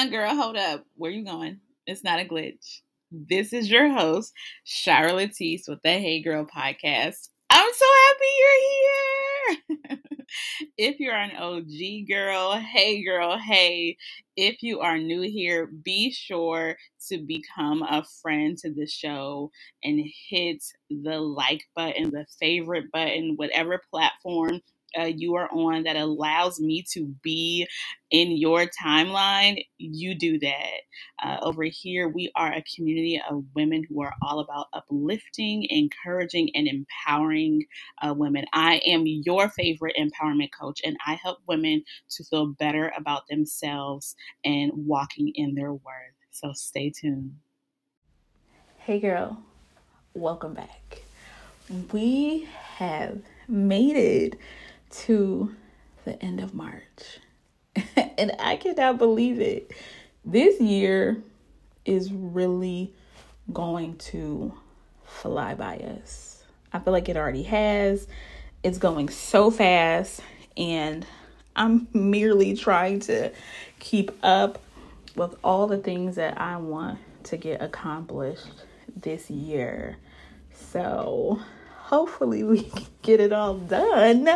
uh girl, hold up. Where you going? It's not a glitch. This is your host, Shira Latisse with the Hey Girl podcast. I'm so happy you're here. if you're an OG girl, hey girl, hey. If you are new here, be sure to become a friend to the show and hit the like button, the favorite button, whatever platform uh, you are on that allows me to be in your timeline, you do that. Uh, over here, we are a community of women who are all about uplifting, encouraging, and empowering uh, women. I am your favorite empowerment coach, and I help women to feel better about themselves and walking in their worth. So stay tuned. Hey, girl, welcome back. We have made it to the end of March. and I cannot believe it. This year is really going to fly by us. I feel like it already has. It's going so fast, and I'm merely trying to keep up with all the things that I want to get accomplished this year. So, hopefully, we get it all done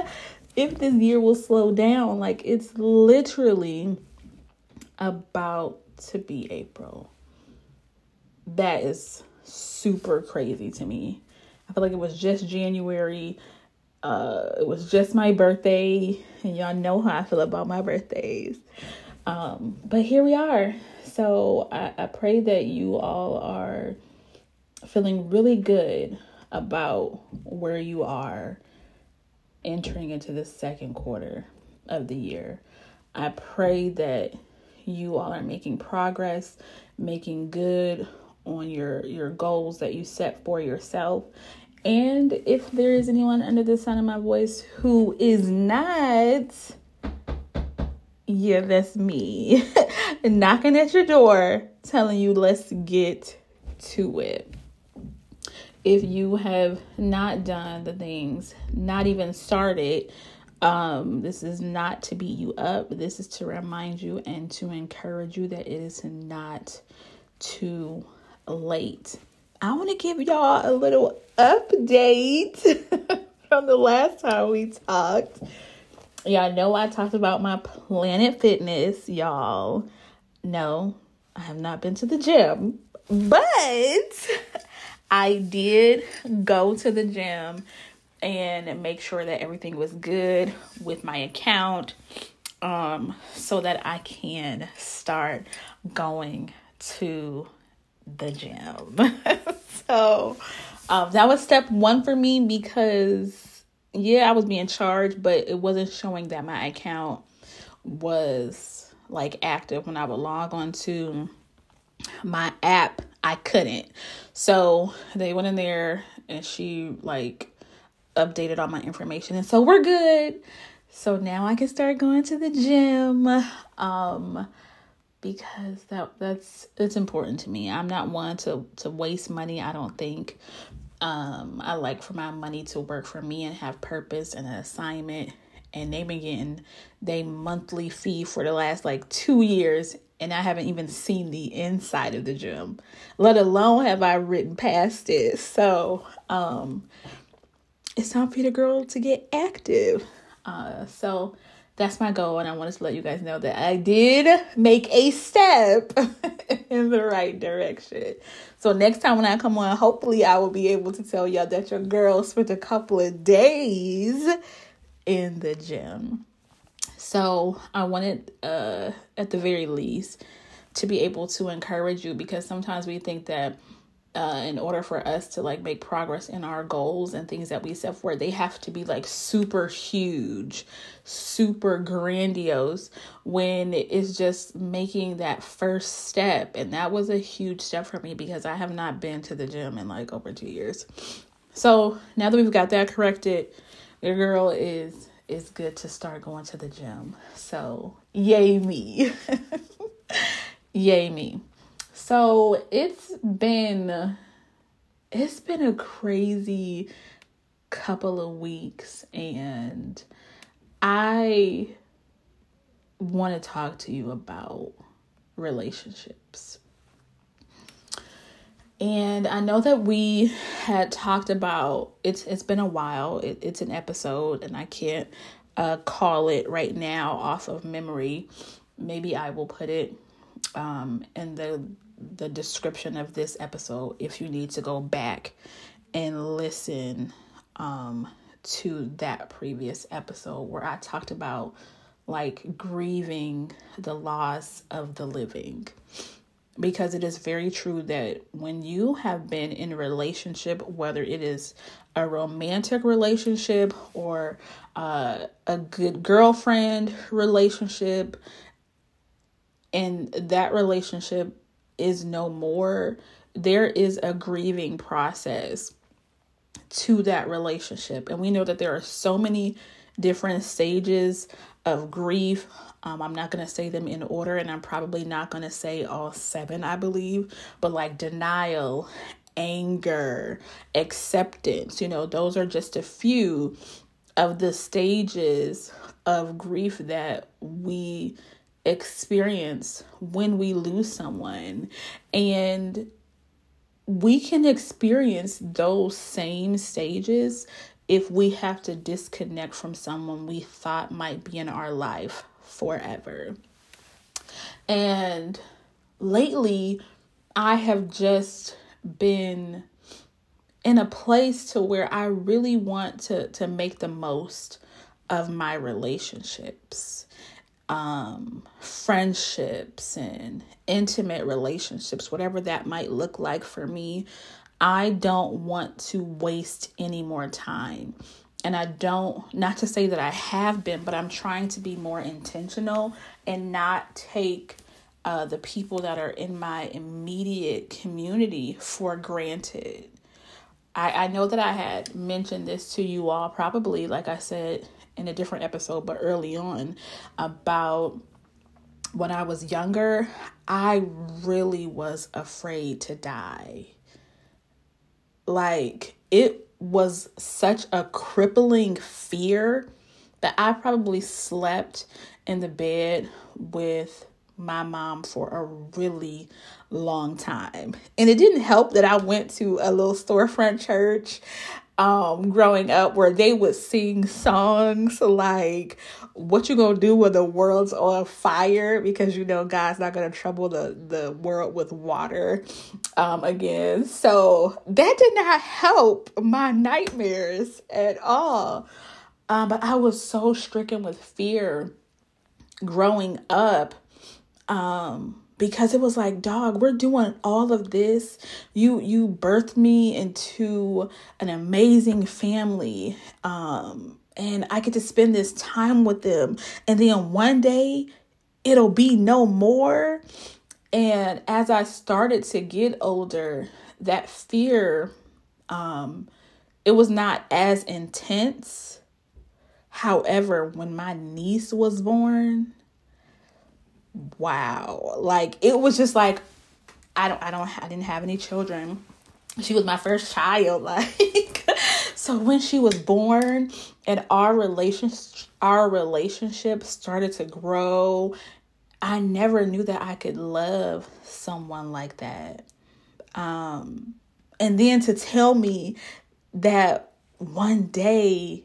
if this year will slow down. Like it's literally about to be April. That is super crazy to me. I feel like it was just January. Uh, it was just my birthday, and y'all know how I feel about my birthdays. Um, but here we are. So I, I pray that you all are feeling really good about where you are entering into the second quarter of the year. I pray that you all are making progress, making good on your your goals that you set for yourself. And if there is anyone under the sound of my voice who is not, yeah, that's me knocking at your door telling you, let's get to it if you have not done the things, not even started, um, this is not to beat you up. This is to remind you and to encourage you that it is not too late. I want to give y'all a little update from the last time we talked. Y'all know I talked about my Planet Fitness, y'all. No, I have not been to the gym, but I did go to the gym and make sure that everything was good with my account um, so that I can start going to the gym. so um, that was step one for me because, yeah, I was being charged, but it wasn't showing that my account was like active when I would log on to my app I couldn't. So they went in there and she like updated all my information and so we're good. So now I can start going to the gym. Um because that that's it's important to me. I'm not one to to waste money, I don't think. Um I like for my money to work for me and have purpose and an assignment and they've been getting their monthly fee for the last like two years and I haven't even seen the inside of the gym, let alone have I written past it. So, um, it's time for the girl to get active. Uh, so that's my goal, and I wanted to let you guys know that I did make a step in the right direction. So next time when I come on, hopefully I will be able to tell y'all that your girl spent a couple of days in the gym. So I wanted, uh, at the very least, to be able to encourage you because sometimes we think that uh, in order for us to like make progress in our goals and things that we set for, they have to be like super huge, super grandiose when it's just making that first step. And that was a huge step for me because I have not been to the gym in like over two years. So now that we've got that corrected, your girl is it's good to start going to the gym. So, yay me. yay me. So, it's been it's been a crazy couple of weeks and I want to talk to you about relationships. And I know that we had talked about it's it's been a while. It, it's an episode and I can't uh, call it right now off of memory. Maybe I will put it um, in the the description of this episode if you need to go back and listen um, to that previous episode where I talked about like grieving the loss of the living. Because it is very true that when you have been in a relationship, whether it is a romantic relationship or uh, a good girlfriend relationship, and that relationship is no more, there is a grieving process to that relationship. And we know that there are so many different stages of grief. Um, I'm not going to say them in order, and I'm probably not going to say all seven, I believe, but like denial, anger, acceptance, you know, those are just a few of the stages of grief that we experience when we lose someone. And we can experience those same stages if we have to disconnect from someone we thought might be in our life forever. And lately, I have just been in a place to where I really want to to make the most of my relationships um, friendships and intimate relationships, whatever that might look like for me, I don't want to waste any more time. And I don't, not to say that I have been, but I'm trying to be more intentional and not take uh, the people that are in my immediate community for granted. I, I know that I had mentioned this to you all, probably, like I said in a different episode, but early on about when I was younger, I really was afraid to die. Like, it was such a crippling fear that I probably slept in the bed with my mom for a really long time. And it didn't help that I went to a little storefront church um growing up where they would sing songs like what you gonna do when the world's on fire? Because you know god's not gonna trouble the the world with water um again. So that did not help my nightmares at all. Um but i was so stricken with fear growing up um because it was like dog we're doing all of this. You you birthed me into an amazing family um and i get to spend this time with them. And then one day it'll be no more. And as i started to get older that fear um it was not as intense. However when my niece was born wow. Like it was just like I don't I don't I didn't have any children. She was my first child like so when she was born and our relationship our relationship started to grow, I never knew that I could love someone like that. Um and then to tell me that one day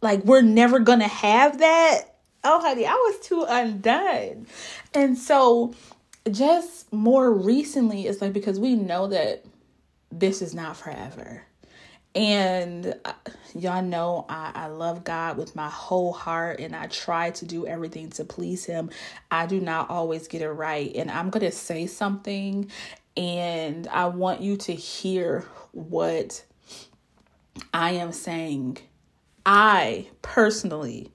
like we're never going to have that oh honey, I was too undone. And so just more recently, it's like because we know that this is not forever. And uh, y'all know I, I love God with my whole heart and I try to do everything to please Him. I do not always get it right. And I'm going to say something and I want you to hear what I am saying. I personally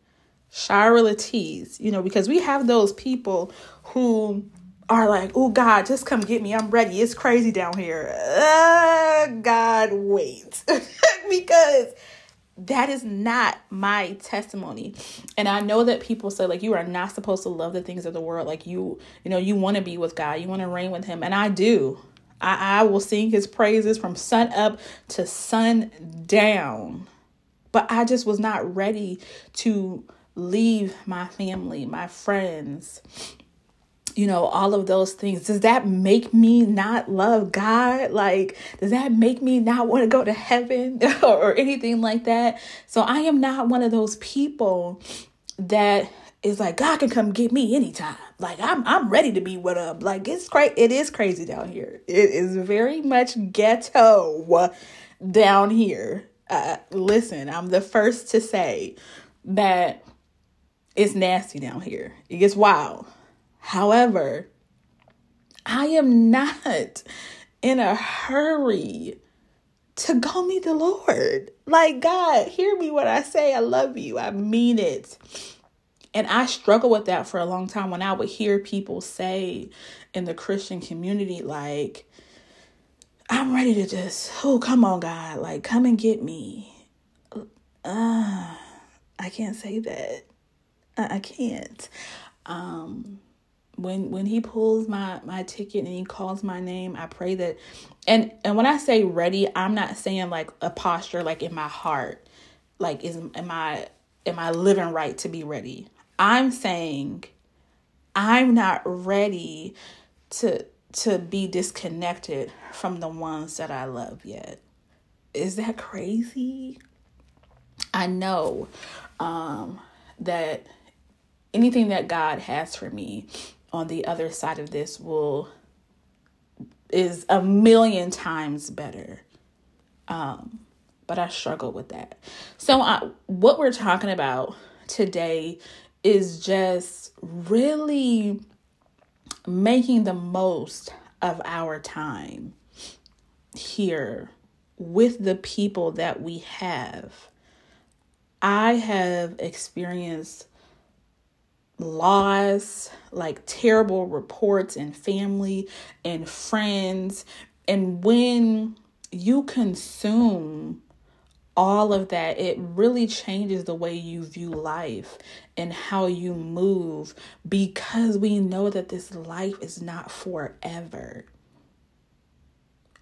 Shira Latisse, you know, because we have those people who are like, oh God, just come get me. I'm ready. It's crazy down here. Uh, God, wait. because that is not my testimony. And I know that people say, like, you are not supposed to love the things of the world. Like, you, you know, you want to be with God, you want to reign with Him. And I do. I, I will sing His praises from sun up to sun down. But I just was not ready to leave my family, my friends, you know, all of those things. Does that make me not love God? Like, does that make me not want to go to heaven or anything like that? So I am not one of those people that is like God can come get me anytime. Like I'm I'm ready to be what up. Like it's crazy. It is crazy down here. It is very much ghetto down here. Uh, listen, I'm the first to say that it's nasty down here. It gets wild. However, I am not in a hurry to go meet the Lord. Like, God, hear me when I say I love you. I mean it. And I struggle with that for a long time when I would hear people say in the Christian community, like, I'm ready to just, oh, come on, God, like, come and get me. Uh, I can't say that. I, I can't. Um, when when he pulls my my ticket and he calls my name i pray that and and when i say ready i'm not saying like a posture like in my heart like is am i am i living right to be ready I'm saying I'm not ready to to be disconnected from the ones that I love yet. Is that crazy? I know um, that anything that God has for me on the other side of this will is a million times better. Um, but I struggle with that. So, I, what we're talking about today is just really making the most of our time here with the people that we have. I have experienced loss, like terrible reports in family and friends. And when you consume all of that, it really changes the way you view life and how you move because we know that this life is not forever.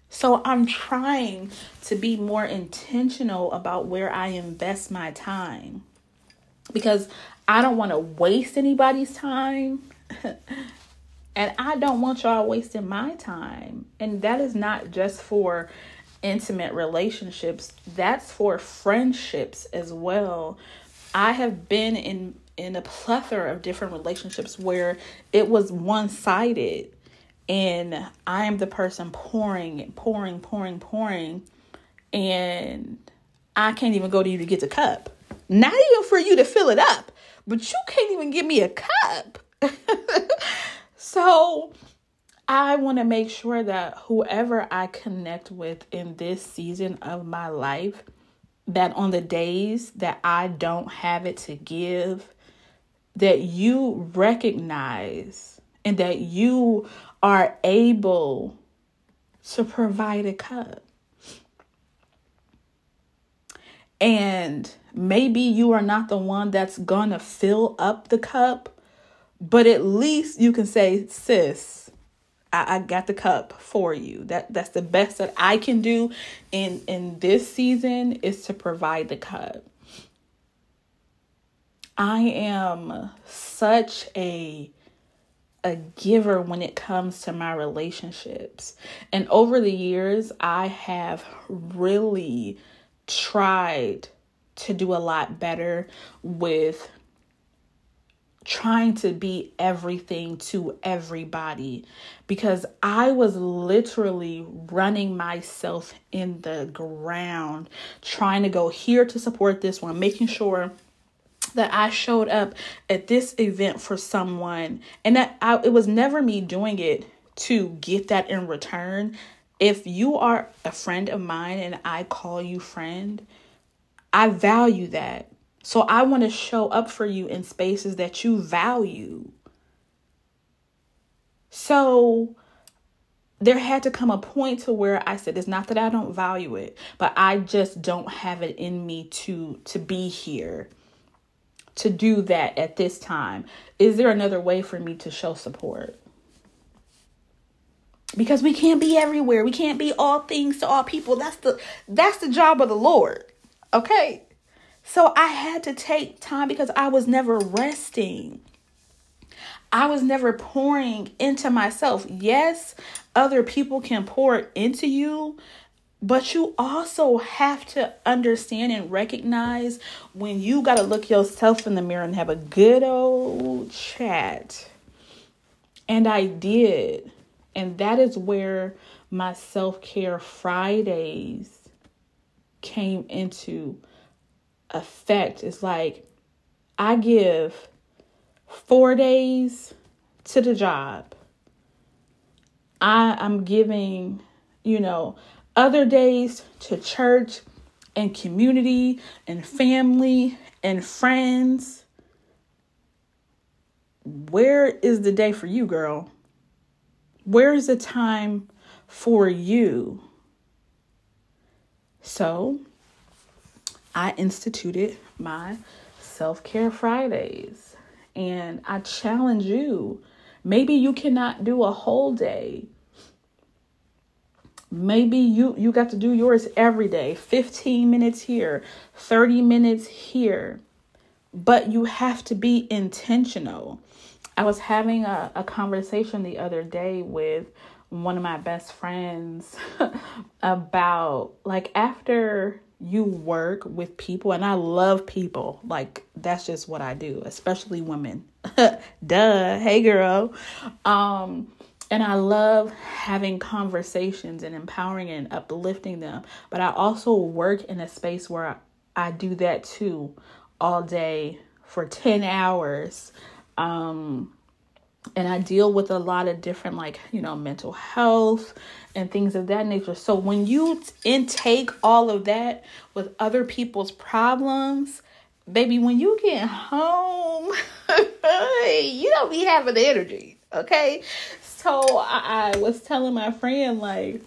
So I'm trying to be more intentional about where I invest my time because I don't want to waste anybody's time. and I don't want y'all wasting my time. And that is not just for intimate relationships, that's for friendships as well. I have been in in a plethora of different relationships where it was one-sided and I am the person pouring, pouring, pouring, pouring and I can't even go to you to get the cup. Not even for you to fill it up, but you can't even give me a cup. so I want to make sure that whoever I connect with in this season of my life, that on the days that I don't have it to give, that you recognize and that you are able to provide a cup. And maybe you are not the one that's gonna fill up the cup, but at least you can say, sis, I, I got the cup for you. That that's the best that I can do in in this season is to provide the cup. I am such a a giver when it comes to my relationships. And over the years, I have really tried to do a lot better with trying to be everything to everybody because I was literally running myself in the ground, trying to go here to support this one, making sure that I showed up at this event for someone and that I, it was never me doing it to get that in return. If you are a friend of mine and I call you friend, I value that. So I want to show up for you in spaces that you value. So there had to come a point to where I said it's not that I don't value it, but I just don't have it in me to to be here to do that at this time. Is there another way for me to show support? Because we can't be everywhere. We can't be all things to all people. That's the that's the job of the Lord. Okay? So I had to take time because I was never resting. I was never pouring into myself. Yes, other people can pour into you, but you also have to understand and recognize when you got to look yourself in the mirror and have a good old chat. And I did. And that is where my self care Fridays came into effect. It's like I give four days to the job. I am giving, you know, other days to church and community and family and friends. Where is the day for you, girl? Where is the time for you? So, I instituted my self care Fridays and I challenge you. Maybe you cannot do a whole day maybe you you got to do yours every day 15 minutes here 30 minutes here but you have to be intentional i was having a, a conversation the other day with one of my best friends about like after you work with people and i love people like that's just what i do especially women duh hey girl um and I love having conversations and empowering and uplifting them. But I also work in a space where I, do that too all day for 10 hours. Um, and I deal with a lot of different, like, you know, mental health and things of that nature. So when you intake all of that with other people's problems, baby, when you get home, you don't be having the energy. Okay. So I, I was telling my friend like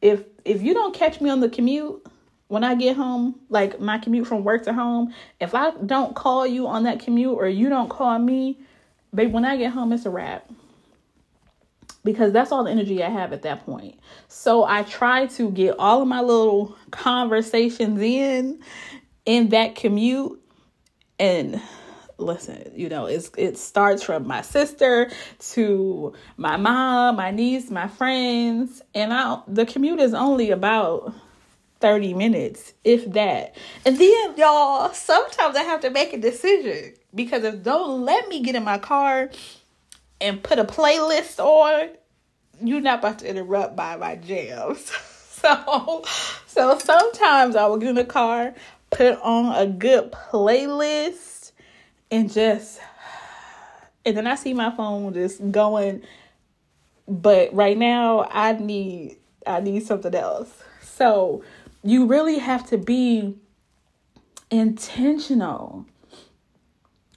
if if you don't catch me on the commute when I get home, like my commute from work to home, if I don't call you on that commute or you don't call me, babe, when I get home, it's a wrap. Because that's all the energy I have at that point. So I try to get all of my little conversations in in that commute and listen, you know, it's it starts from my sister to my mom, my niece, my friends, and I the commute is only about 30 minutes, if that. And then y'all, sometimes I have to make a decision because if don't let me get in my car and put a playlist on, you're not about to interrupt by my jams. so so sometimes I will get in the car, put on a good playlist and just and then I see my phone just going but right now I need I need something else. So you really have to be intentional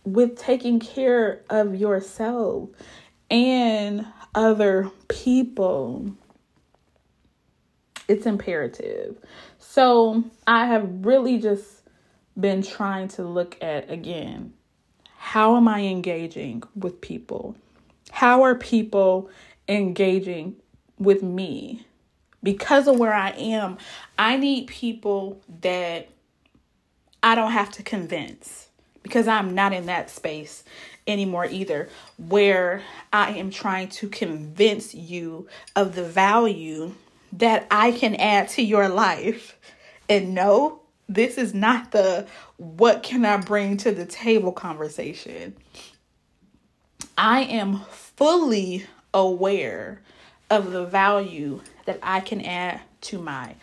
with taking care of yourself and other people. It's imperative. So I have really just been trying to look at again how am I engaging with people? How are people engaging with me? Because of where I am, I need people that I don't have to convince because I'm not in that space anymore either, where I am trying to convince you of the value that I can add to your life. And no, this is not the what can I bring to the table conversation. I am fully aware of the value that I can add to my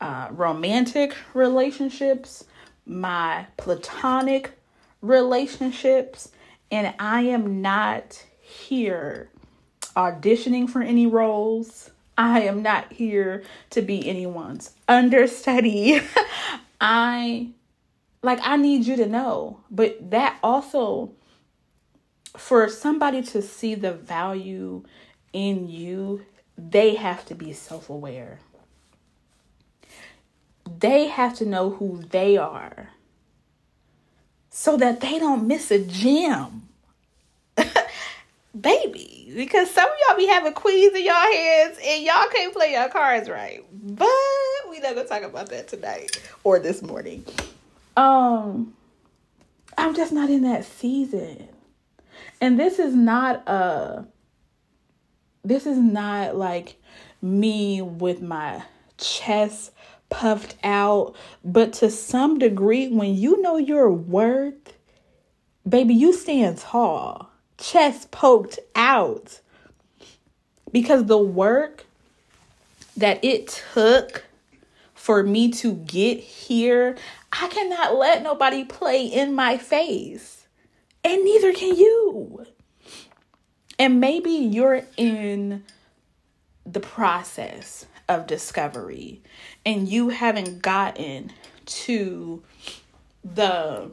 uh, romantic relationships, my platonic relationships, and I am not here auditioning for any roles. I am not here to be anyone's understudy. I like I need you to know. But that also for somebody to see the value in you, they have to be self-aware. They have to know who they are so that they don't miss a gem. Baby, because some of y'all be having queens in y'all heads and y'all can't play your cards right. But we not gonna talk about that tonight or this morning. Um, I'm just not in that season. And this is not a this is not like me with my chest puffed out, but to some degree when you know your worth, baby, you stand tall, chest poked out. Because the work that it took for me to get here, I cannot let nobody play in my face. And neither can you. And maybe you're in the process of discovery and you haven't gotten to the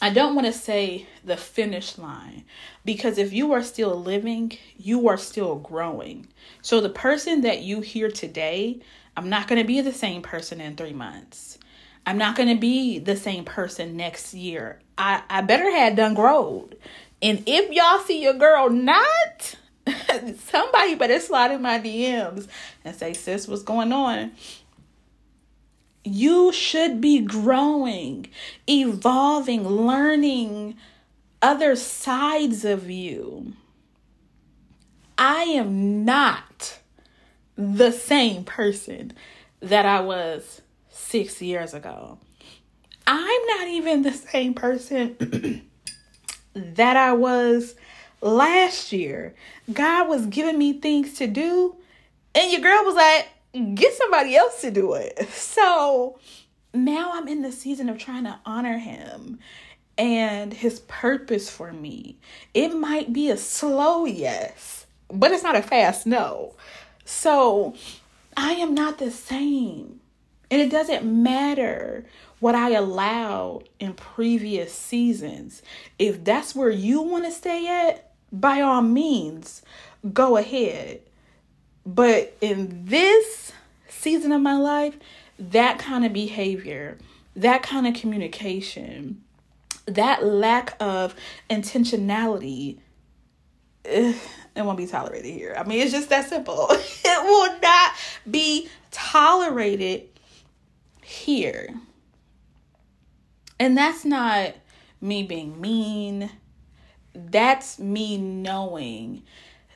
I don't want to say the finish line because if you are still living, you are still growing. So the person that you hear today, I'm not going to be the same person in 3 months. I'm not going to be the same person next year. I I better had done growed. And if y'all see your girl not, somebody better slide in my DMs and say, "Sis, what's going on?" You should be growing, evolving, learning other sides of you. I am not the same person that I was six years ago. I'm not even the same person that I was last year. God was giving me things to do, and your girl was like, get somebody else to do it. So now I'm in the season of trying to honor him and his purpose for me. It might be a slow yes, but it's not a fast no. So I am not the same. And it doesn't matter what I allowed in previous seasons. If that's where you want to stay at, by all means, go ahead. But in this season of my life, that kind of behavior, that kind of communication, that lack of intentionality eh, it won't be tolerated here. I mean, it's just that simple. it will not be tolerated here. And that's not me being mean. That's me knowing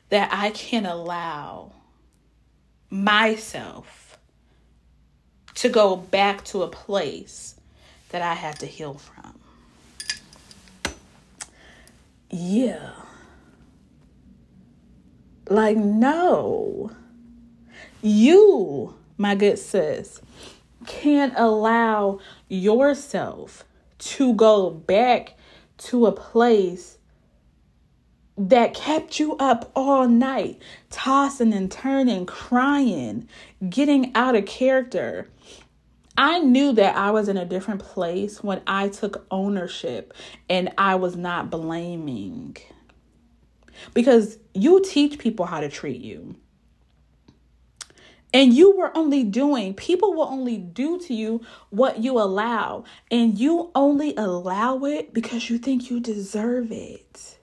that I can allow myself to go back to a place that I had to heal from. Yeah. Like, no. You, my good sis, can't allow yourself to go back to a place that kept you up all night, tossing and turning, crying, getting out of character. I knew that I was in a different place when I took ownership and I was not blaming. Because you teach people how to treat you. And you were only doing, people will only do to you what you allow. And you only allow it because you think you deserve it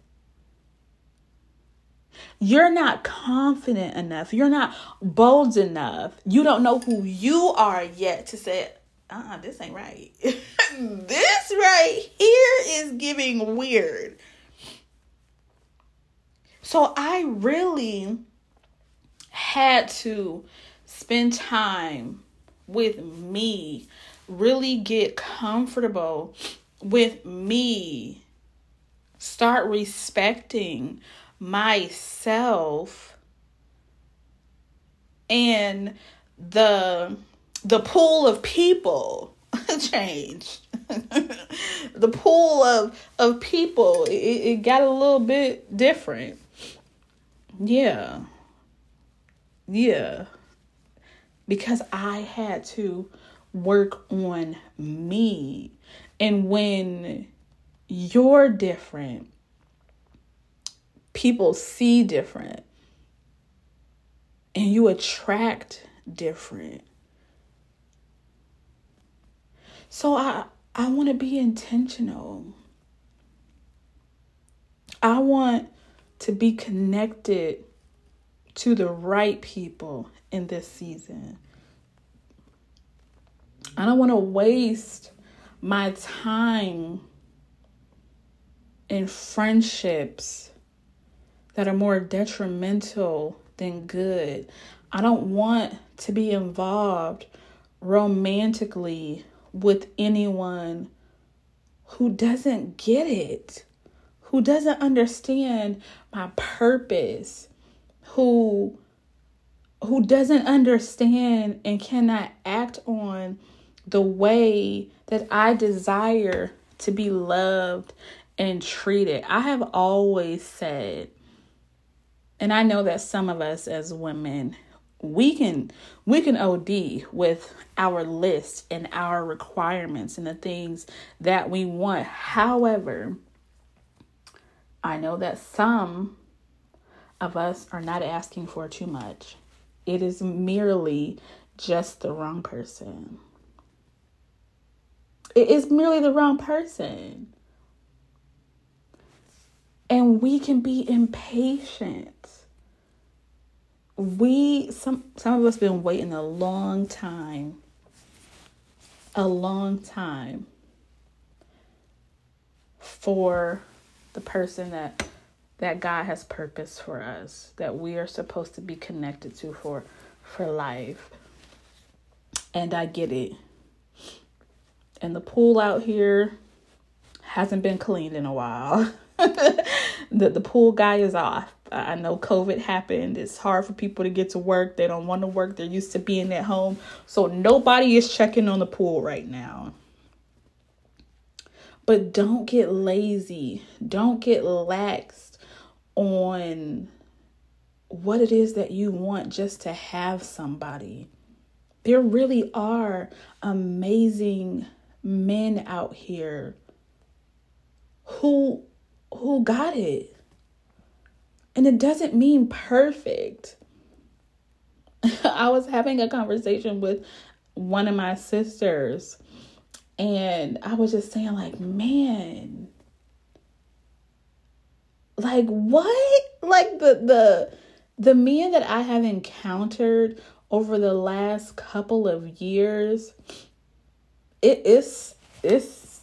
you're not confident enough. You're not bold enough. You don't know who you are yet to say, uh uh-uh, this ain't right. this right here is giving weird. So I really had to spend time with me, really get comfortable with me, start respecting myself and the the pool of people. Changed the pool of of people. It, it got a little bit different. Yeah. Yeah because i had to work on me and when you're different people see different and you attract different. So I I want to be intentional. I want to be connected to the right people in this season. I don't want to waste my time in friendships that are more detrimental than good. I don't want to be involved romantically with anyone who doesn't get it, who doesn't understand my purpose, who who doesn't understand and cannot act on the way that I desire to be loved and treated. I have always said and I know that some of us as women we can we can OD with our list and our requirements and the things that we want. However, I know that some of us are not asking for too much. It is merely just the wrong person. It is merely the wrong person. And we can be impatient we some some of us been waiting a long time a long time for the person that that God has purpose for us that we are supposed to be connected to for for life and I get it and the pool out here hasn't been cleaned in a while the the pool guy is off I know COVID happened. It's hard for people to get to work. They don't want to work. They're used to being at home. So nobody is checking on the pool right now. But don't get lazy. Don't get laxed on what it is that you want just to have somebody. There really are amazing men out here who who got it and it doesn't mean perfect. I was having a conversation with one of my sisters, and I was just saying, like, man, like what? Like the the the men that I have encountered over the last couple of years, it is it's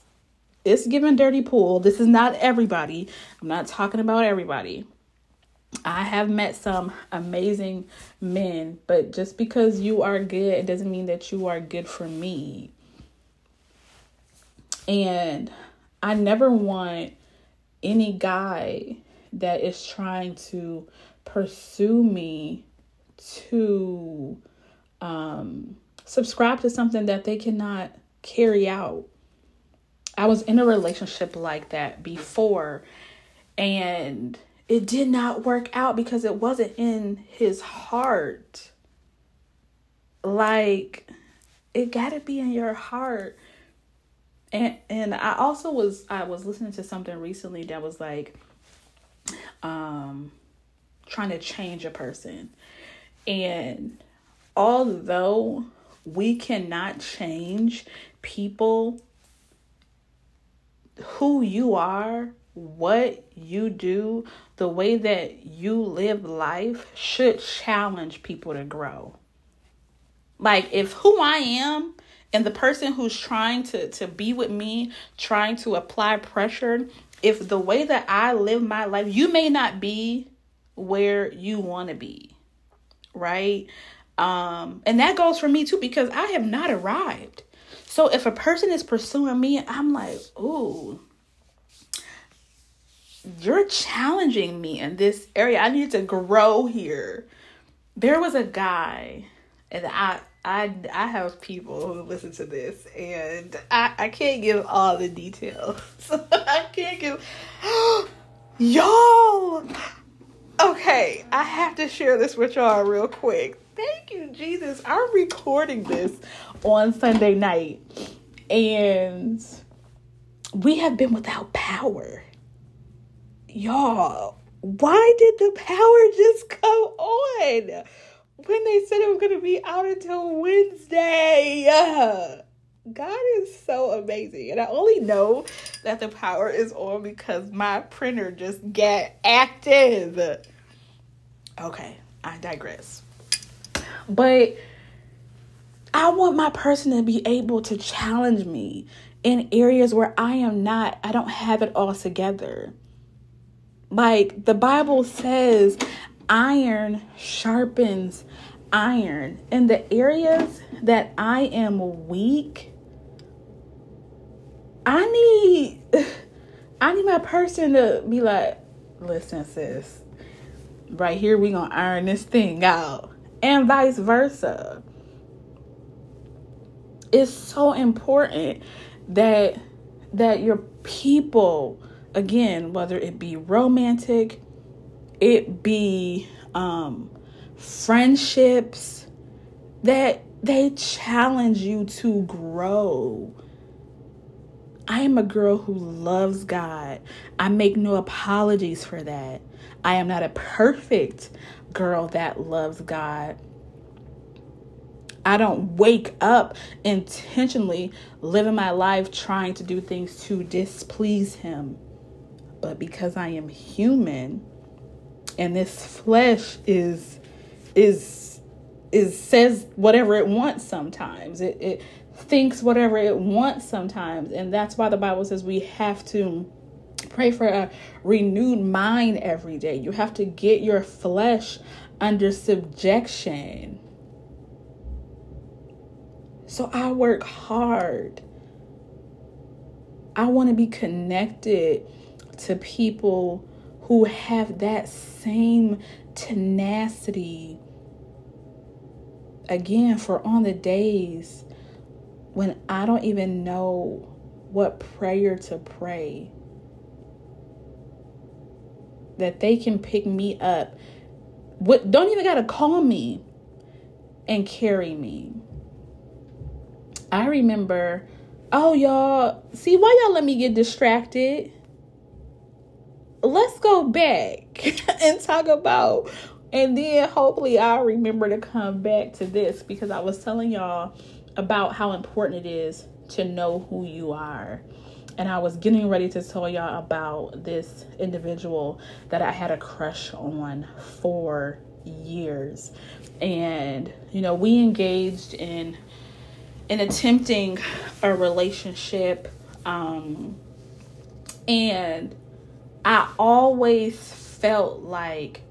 it's giving dirty pool. This is not everybody. I'm not talking about everybody. I have met some amazing men, but just because you are good, it doesn't mean that you are good for me. And I never want any guy that is trying to pursue me to um, subscribe to something that they cannot carry out. I was in a relationship like that before, and it did not work out because it wasn't in his heart. Like it got to be in your heart. And and I also was I was listening to something recently that was like um trying to change a person. And although we cannot change people who you are what you do, the way that you live life should challenge people to grow. Like if who I am and the person who's trying to to be with me, trying to apply pressure, if the way that I live my life, you may not be where you want to be. Right? Um and that goes for me too because I have not arrived. So if a person is pursuing me, I'm like, "Ooh, you're challenging me in this area. I need to grow here. There was a guy, and I I I have people who listen to this, and I I can't give all the details. I can't give y'all. Okay, I have to share this with y'all real quick. Thank you, Jesus. I'm recording this on Sunday night, and we have been without power y'all, why did the power just come on when they said it was going to be out until Wednesday? God is so amazing. And I only know that the power is on because my printer just got active. Okay, I digress. But I want my person to be able to challenge me in areas where I am not, I don't have it all together. Like the Bible says, iron sharpens iron. In the areas that I am weak, I need I need my person to be like, listen, sis, right here we gonna iron this thing out. And vice versa. It's so important that that your people again whether it be romantic it be um friendships that they challenge you to grow I am a girl who loves God. I make no apologies for that. I am not a perfect girl that loves God. I don't wake up intentionally living my life trying to do things to displease Him. But because I am human and this flesh is is is says whatever it wants sometimes. It it thinks whatever it wants sometimes. And that's why the Bible says we have to pray for a renewed mind every day. You have to get your flesh under subjection. So I work hard. I want to be connected to people who have that same tenacity. Again, for on the days when I don't even know what prayer to pray, that they can pick me up. What don't even gotta call me and carry me. I remember, oh, y'all, see why y'all let me get distracted? Let's go back and talk about, and then hopefully I'll remember to come back to this because I was telling y'all about how important it is to know who you are. And I was getting ready to tell y'all about this individual that I had a crush on for years. And, you know, we engaged in in attempting a relationship um and I always felt like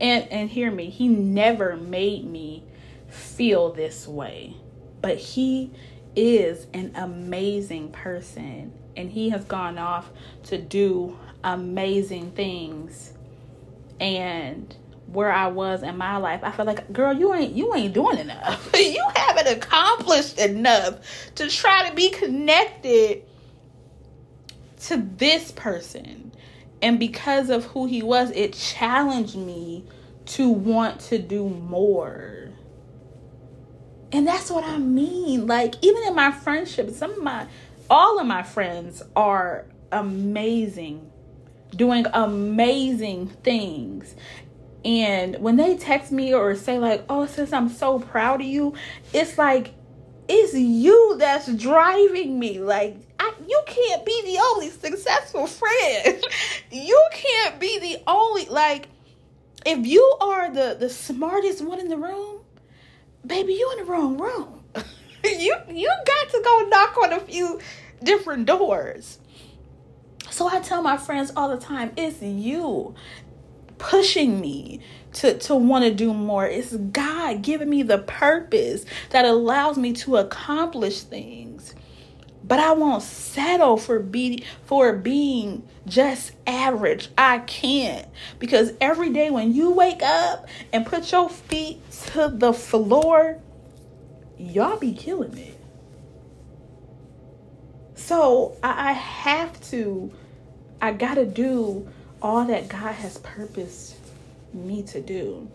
and and hear me, he never made me feel this way. But he is an amazing person and he has gone off to do amazing things. And where I was in my life, I felt like, girl, you ain't you ain't doing enough. you haven't accomplished enough to try to be connected to this person. And because of who he was, it challenged me to want to do more. And that's what I mean. Like, even in my friendship, some of my, all of my friends are amazing, doing amazing things. And when they text me or say, like, oh, sis, I'm so proud of you, it's like, it's you that's driving me. Like, I, you can't be the only successful friend. you can't be the only, like, if you are the, the smartest one in the room, baby, you in the wrong room. you you got to go knock on a few different doors. So I tell my friends all the time, it's you pushing me to to want to do more. It's God giving me the purpose that allows me to accomplish things. But I won't settle for be for being just average. I can't because every day when you wake up and put your feet to the floor, y'all be killing it. So I, I have to, I gotta do all that God has purposed me to do.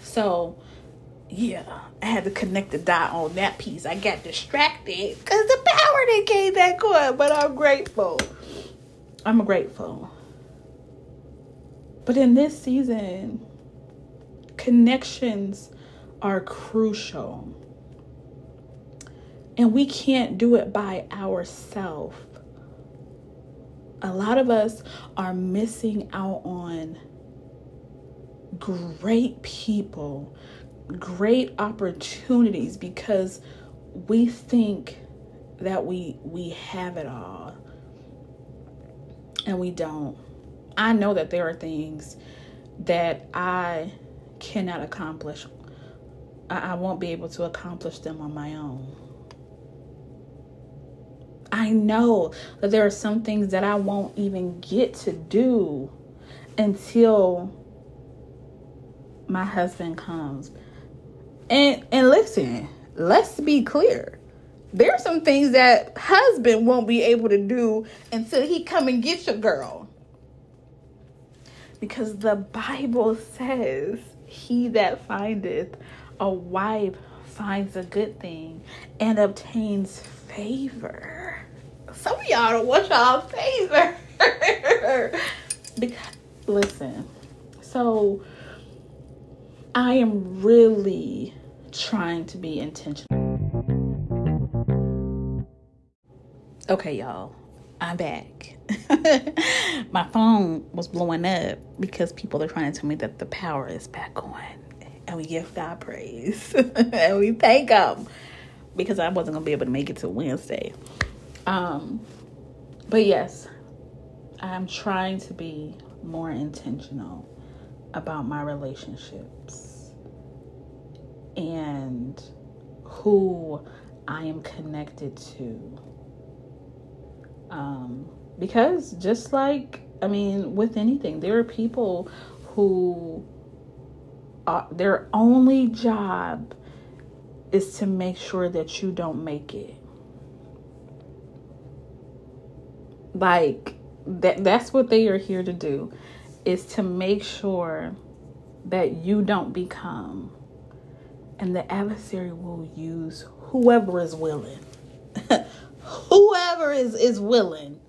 So, yeah, I had to connect the dot on that piece. I got distracted because the power didn't came back on, but I'm grateful. I'm grateful. But in this season, connections are crucial. And we can't do it by ourselves a lot of us are missing out on great people, great opportunities because we think that we we have it all and we don't. I know that there are things that I cannot accomplish. I, I won't be able to accomplish them on my own. I know that there are some things that I won't even get to do until my husband comes. And and listen, let's be clear. There are some things that husband won't be able to do until he come and get your girl. Because the Bible says, "He that findeth a wife finds a good thing and obtains favor." Some of y'all don't want y'all favor. because listen, so I am really trying to be intentional. Okay, y'all, I'm back. My phone was blowing up because people are trying to tell me that the power is back on. And we give God praise. and we thank Him because I wasn't going to be able to make it to Wednesday. Um, but yes, I'm trying to be more intentional about my relationships and who I am connected to. Um, because just like, I mean, with anything, there are people who their only job is to make sure that you don't make it. Like that that's what they are here to do is to make sure that you don't become and the adversary will use whoever is willing. Whoever is is willing.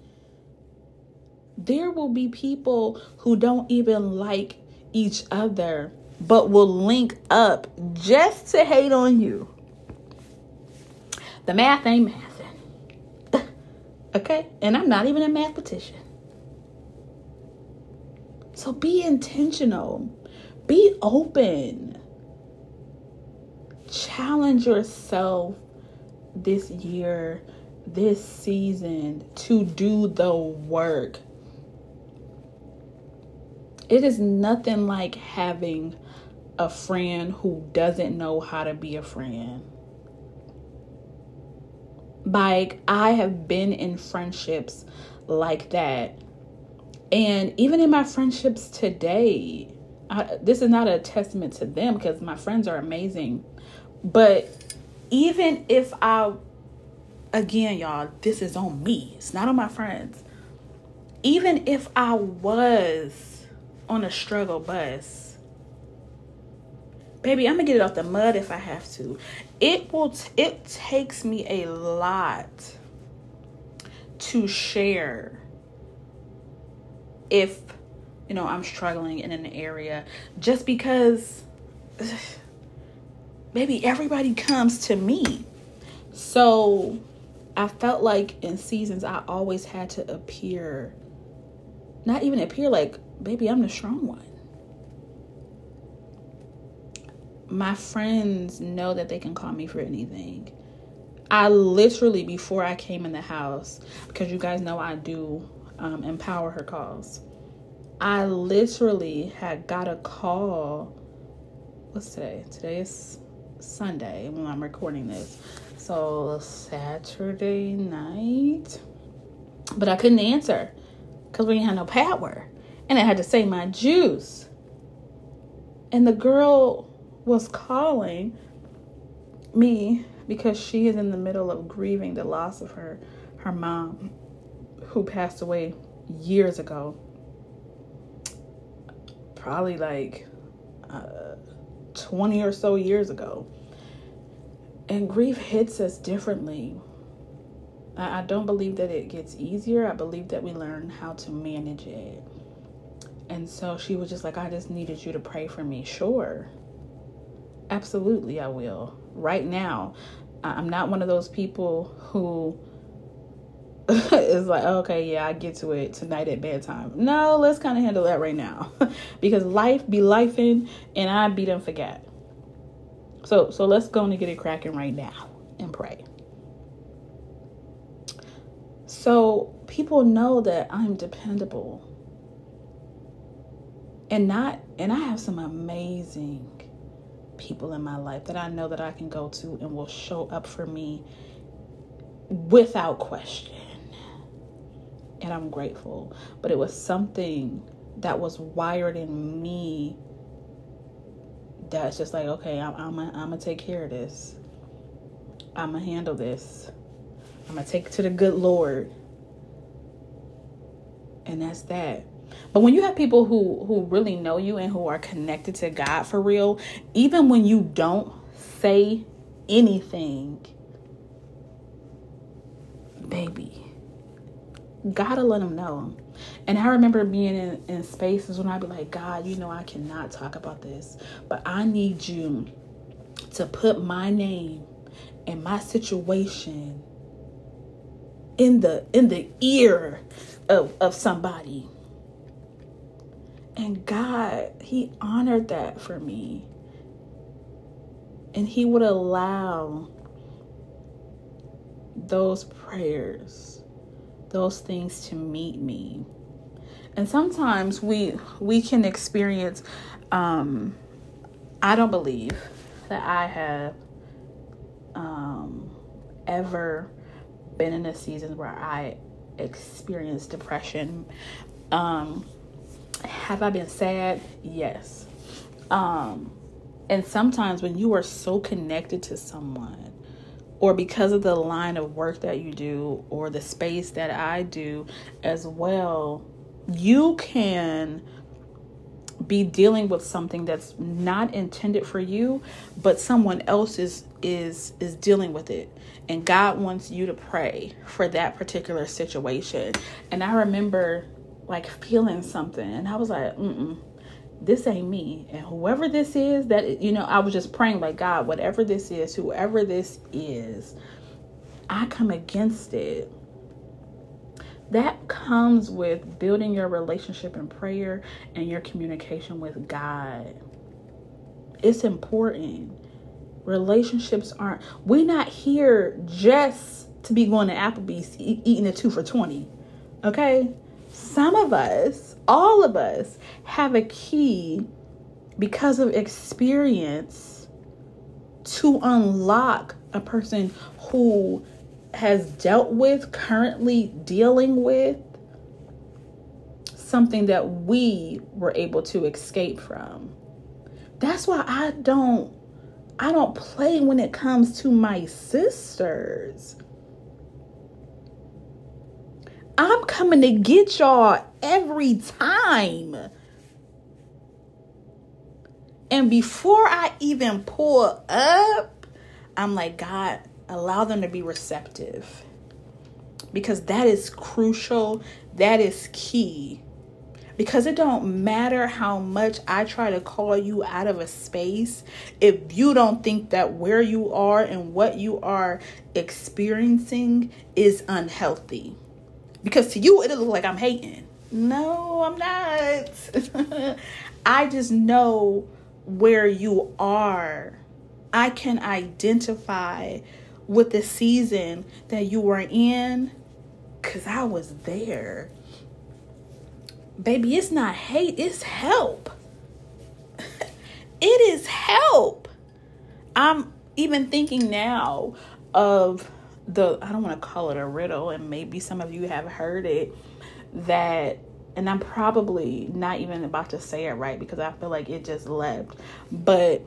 There will be people who don't even like each other but will link up just to hate on you. The math ain't mathing. Okay? And i'm not even a mathematician. So be intentional, be open, challenge yourself this year, this season to do the work. It is nothing like having a friend who doesn't know how to be a friend. Like, I have been in friendships like that and even in my friendships today, I, this is not a testament to them because my friends are amazing. But even if I, again, y'all, this is on me, it's not on my friends. Even if I was on a struggle bus, baby, I'm gonna get it off the mud if I have to. It will, t- it takes me a lot to share if you know I'm struggling in an area just because maybe everybody comes to me. So I felt like in seasons I always had to appear not even appear like baby I'm the strong one. My friends know that they can call me for anything. I literally before I came in the house because you guys know I do um, Empower Her calls. I literally had got a call. What's today? Today is Sunday when I'm recording this. So Saturday night. But I couldn't answer because we didn't have no power. And I had to say my juice. And the girl was calling me because she is in the middle of grieving the loss of her her mom who passed away years ago. Probably like uh, 20 or so years ago. And grief hits us differently. I, I don't believe that it gets easier. I believe that we learn how to manage it. And so she was just like, I just needed you to pray for me. Sure. Absolutely, I will. Right now. I'm not one of those people who it's like okay yeah i get to it tonight at bedtime no let's kind of handle that right now because life be lifing and i be done forget so so let's go and get it cracking right now and pray So people know that I'm dependable. And not and I have some amazing people in my life that I know that I can go to and will show up for me without question. And I'm grateful. But it was something that was wired in me that's just like, okay, I'm, I'm, I'm gonna take care of this. I'm gonna handle this. I'm gonna take it to the good Lord. And that's that. But when you have people who who really know you and who are connected to God for real, even when you don't say anything, baby, gotta let them know. And I remember being in, in spaces when I'd be like, God, you know, I cannot talk about this, but I need you to put my name and my situation in the in the ear of, of somebody. And God, He honored that for me. And He would allow those prayers, those things to meet me. And sometimes we we can experience um I don't believe that I have um ever been in a season where I experienced depression. Um, have I been sad? Yes. Um, and sometimes when you are so connected to someone, or because of the line of work that you do, or the space that I do as well, you can be dealing with something that's not intended for you but someone else is is is dealing with it. And God wants you to pray for that particular situation. And I remember like feeling something and I was like mm this ain't me and whoever this is that you know I was just praying like God whatever this is whoever this is I come against it that comes with building your relationship in prayer and your communication with God. It's important. Relationships aren't, we're not here just to be going to Applebee's eating a two for 20. Okay? Some of us, all of us, have a key because of experience to unlock a person who has dealt with, currently dealing with something that we were able to escape from. That's why I don't I don't play when it comes to my sisters. I'm coming to get y'all every time. And before I even pull up, I'm like, God, allow them to be receptive because that is crucial that is key because it don't matter how much I try to call you out of a space if you don't think that where you are and what you are experiencing is unhealthy. Because to you it'll look like I'm hating. No, I'm not. I just know where you are. I can identify with the season that you were in because I was there. Baby, it's not hate, it's help. it is help. I'm even thinking now of the, I don't want to call it a riddle, and maybe some of you have heard it that, and I'm probably not even about to say it right because I feel like it just left, but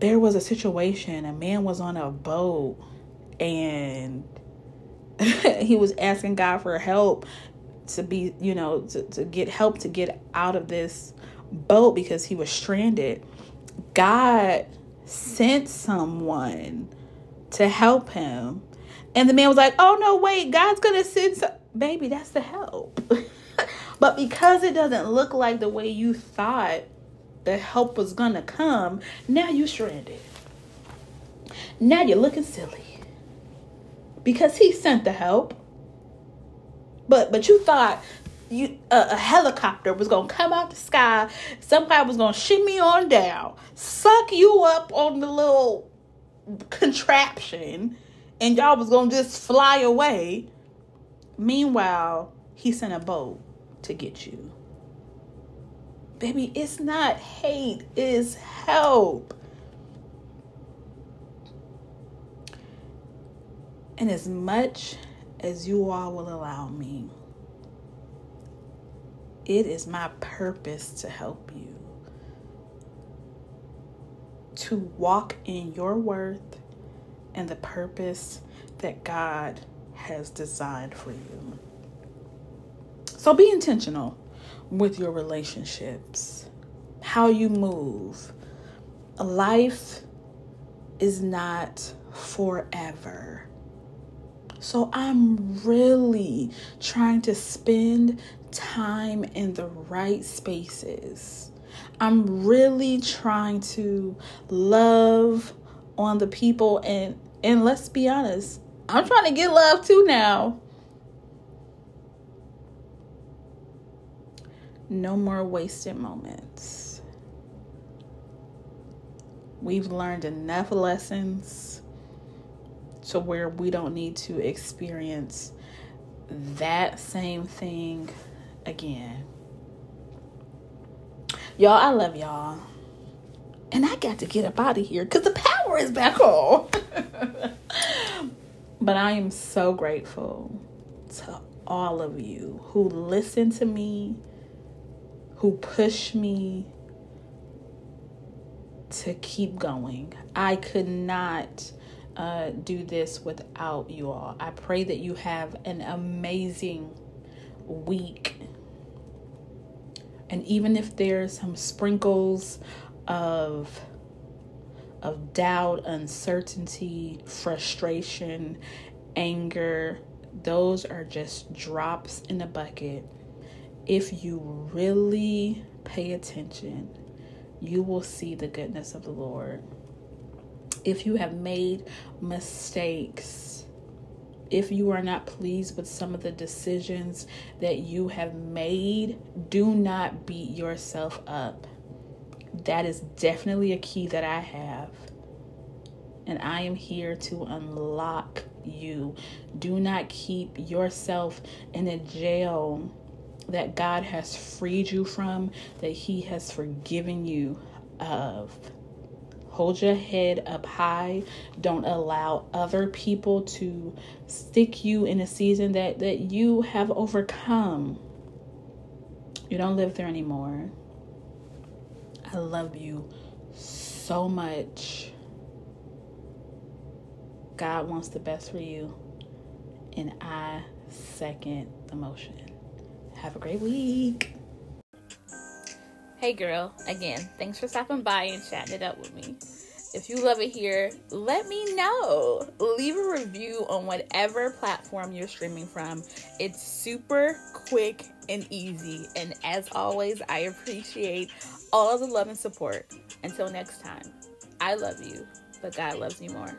there was a situation a man was on a boat and he was asking God for help to be, you know, to, to get help to get out of this boat because he was stranded. God sent someone to help him. And the man was like, oh, no, wait, God's going to send some. Baby, that's the help. but because it doesn't look like the way you thought the help was gonna come, now you're stranded. Now you're looking silly. Because he sent the help. But but you thought you a helicopter was gonna come out the sky, somebody was gonna shimmy on down, suck you up on the little contraption, and y'all was gonna just fly away. Meanwhile, he sent a boat to get you. Baby, it's not hate, it's help. And as much as you all will allow me, it is my purpose to help you to walk in your worth and the purpose that God has designed for you. So be intentional with your relationships, how you move. Life is not forever. So I'm really trying to spend time in the right spaces. I'm really trying to love on the people and and let's be honest, I'm trying to get love too now. No more wasted moments. We've learned enough lessons to where we don't need to experience that same thing again. Y'all, I love y'all. And I got to get up out of here because the power is back on. but I am so grateful to all of you who listen to me, who push me to keep going. I could not uh, do this without you all. I pray that you have an amazing week. And even if there's some sprinkles of of doubt, uncertainty, frustration, anger, those are just drops in the bucket. If you really pay attention, you will see the goodness of the Lord if you have made mistakes, if you are not pleased with some of the decisions that you have made, do not beat yourself up. That is definitely a key that I have. And I am here to unlock you. Do not keep yourself in a jail that God has freed you from, that He has forgiven you of. Hold your head up high. Don't allow other people to stick you in a season that, that you have overcome. You don't live there anymore. I love you so much. God wants the best for you. And I second the motion. Have a great week. Hey girl, again, thanks for stopping by and chatting it up with me. If you love it here, let me know. Leave a review on whatever platform you're streaming from. It's super quick and easy. And as always, I appreciate all the love and support. Until next time, I love you, but God loves you more.